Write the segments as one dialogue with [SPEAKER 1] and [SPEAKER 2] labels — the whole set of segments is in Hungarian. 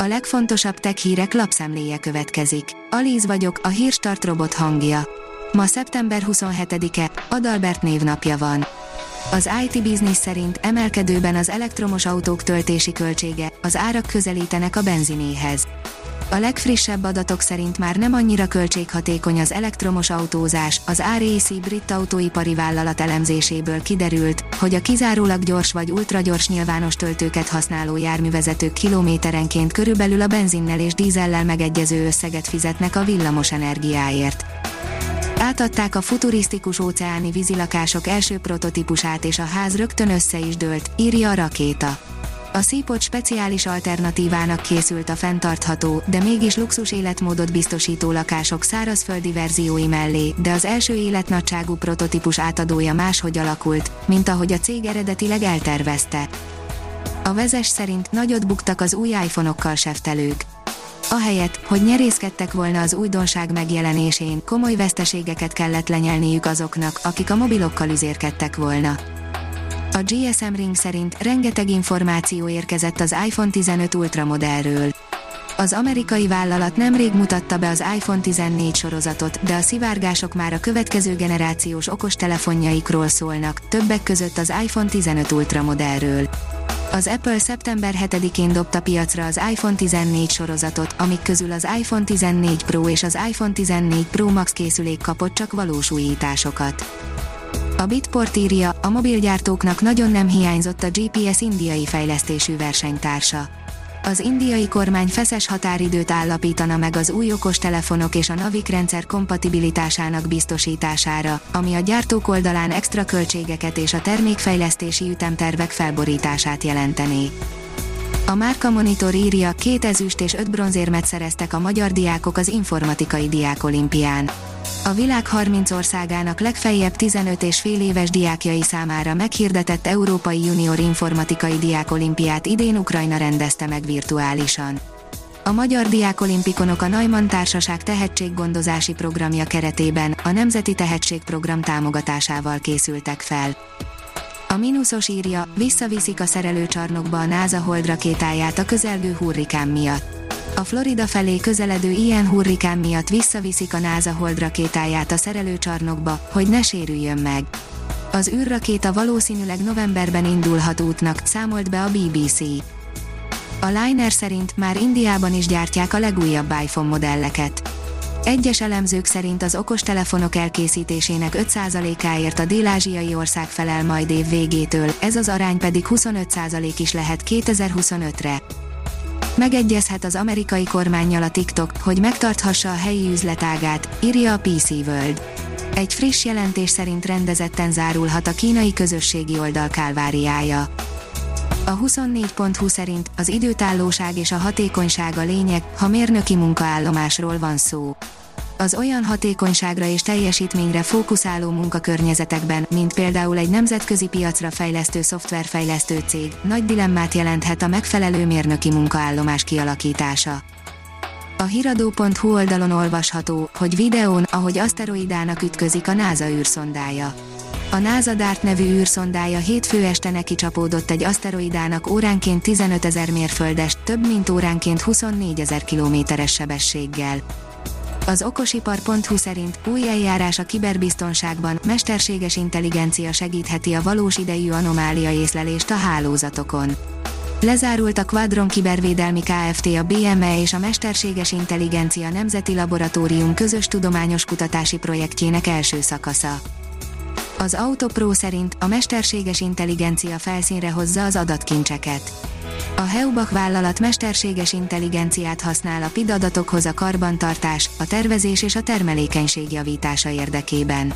[SPEAKER 1] A legfontosabb tech hírek lapszemléje következik. Alíz vagyok, a hírstart robot hangja. Ma szeptember 27-e, Adalbert névnapja van. Az IT Business szerint emelkedőben az elektromos autók töltési költsége, az árak közelítenek a benzinéhez. A legfrissebb adatok szerint már nem annyira költséghatékony az elektromos autózás, az RAC brit autóipari vállalat elemzéséből kiderült, hogy a kizárólag gyors vagy ultragyors nyilvános töltőket használó járművezetők kilométerenként körülbelül a benzinnel és dízellel megegyező összeget fizetnek a villamos energiáért. Átadták a futurisztikus óceáni vízilakások első prototípusát és a ház rögtön össze is dőlt, írja a rakéta. A Seaport speciális alternatívának készült a fenntartható, de mégis luxus életmódot biztosító lakások szárazföldi verziói mellé, de az első életnagyságú prototípus átadója máshogy alakult, mint ahogy a cég eredetileg eltervezte. A vezes szerint nagyot buktak az új iPhone-okkal seftelők. Ahelyett, hogy nyerészkedtek volna az újdonság megjelenésén, komoly veszteségeket kellett lenyelniük azoknak, akik a mobilokkal üzérkedtek volna. A GSM Ring szerint rengeteg információ érkezett az iPhone 15 Ultra modellről. Az amerikai vállalat nemrég mutatta be az iPhone 14 sorozatot, de a szivárgások már a következő generációs okostelefonjaikról szólnak, többek között az iPhone 15 Ultra modellről. Az Apple szeptember 7-én dobta piacra az iPhone 14 sorozatot, amik közül az iPhone 14 Pro és az iPhone 14 Pro Max készülék kapott csak valós újításokat. A Bitport írja, a mobilgyártóknak nagyon nem hiányzott a GPS indiai fejlesztésű versenytársa. Az indiai kormány feszes határidőt állapítana meg az új okostelefonok és a Navik rendszer kompatibilitásának biztosítására, ami a gyártók oldalán extra költségeket és a termékfejlesztési ütemtervek felborítását jelentené. A Márka Monitor írja, két ezüst és öt bronzérmet szereztek a magyar diákok az informatikai diákolimpián. A világ 30 országának legfeljebb 15 és fél éves diákjai számára meghirdetett Európai Junior Informatikai Diákolimpiát idén Ukrajna rendezte meg virtuálisan. A Magyar Diákolimpikonok a Neumann Társaság tehetséggondozási programja keretében a Nemzeti Tehetségprogram támogatásával készültek fel. Mínuszos írja, visszaviszik a szerelőcsarnokba a NASA Hold rakétáját a közelgő hurrikán miatt. A Florida felé közeledő ilyen hurrikán miatt visszaviszik a NASA Hold rakétáját a szerelőcsarnokba, hogy ne sérüljön meg. Az űrrakéta valószínűleg novemberben indulhat útnak, számolt be a BBC. A Liner szerint már Indiában is gyártják a legújabb iPhone modelleket. Egyes elemzők szerint az okostelefonok elkészítésének 5%-áért a dél-ázsiai ország felel majd év végétől, ez az arány pedig 25% is lehet 2025-re. Megegyezhet az amerikai kormányjal a TikTok, hogy megtarthassa a helyi üzletágát, írja a PC World. Egy friss jelentés szerint rendezetten zárulhat a kínai közösségi oldal kálváriája. A 24.20 szerint az időtállóság és a hatékonyság a lényeg, ha mérnöki munkaállomásról van szó az olyan hatékonyságra és teljesítményre fókuszáló munkakörnyezetekben, mint például egy nemzetközi piacra fejlesztő szoftverfejlesztő cég, nagy dilemmát jelenthet a megfelelő mérnöki munkaállomás kialakítása. A hiradó.hu oldalon olvasható, hogy videón, ahogy aszteroidának ütközik a NASA űrszondája. A NASA DART nevű űrszondája hétfő este neki csapódott egy aszteroidának óránként 15 ezer mérföldes, több mint óránként 24 ezer kilométeres sebességgel. Az okosipar.hu szerint új eljárás a kiberbiztonságban, mesterséges intelligencia segítheti a valós idejű anomália észlelést a hálózatokon. Lezárult a Quadron Kibervédelmi Kft. a BME és a Mesterséges Intelligencia Nemzeti Laboratórium közös tudományos kutatási projektjének első szakasza. Az Autopro szerint a mesterséges intelligencia felszínre hozza az adatkincseket a Heubach vállalat mesterséges intelligenciát használ a PID adatokhoz a karbantartás, a tervezés és a termelékenység javítása érdekében.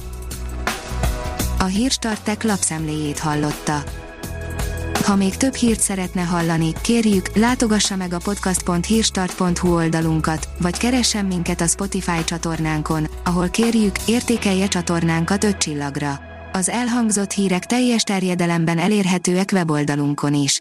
[SPEAKER 1] A Hírstartek lapszemléjét hallotta. Ha még több hírt szeretne hallani, kérjük, látogassa meg a podcast.hírstart.hu oldalunkat, vagy keressen minket a Spotify csatornánkon, ahol kérjük, értékelje csatornánkat 5 csillagra. Az elhangzott hírek teljes terjedelemben elérhetőek weboldalunkon is.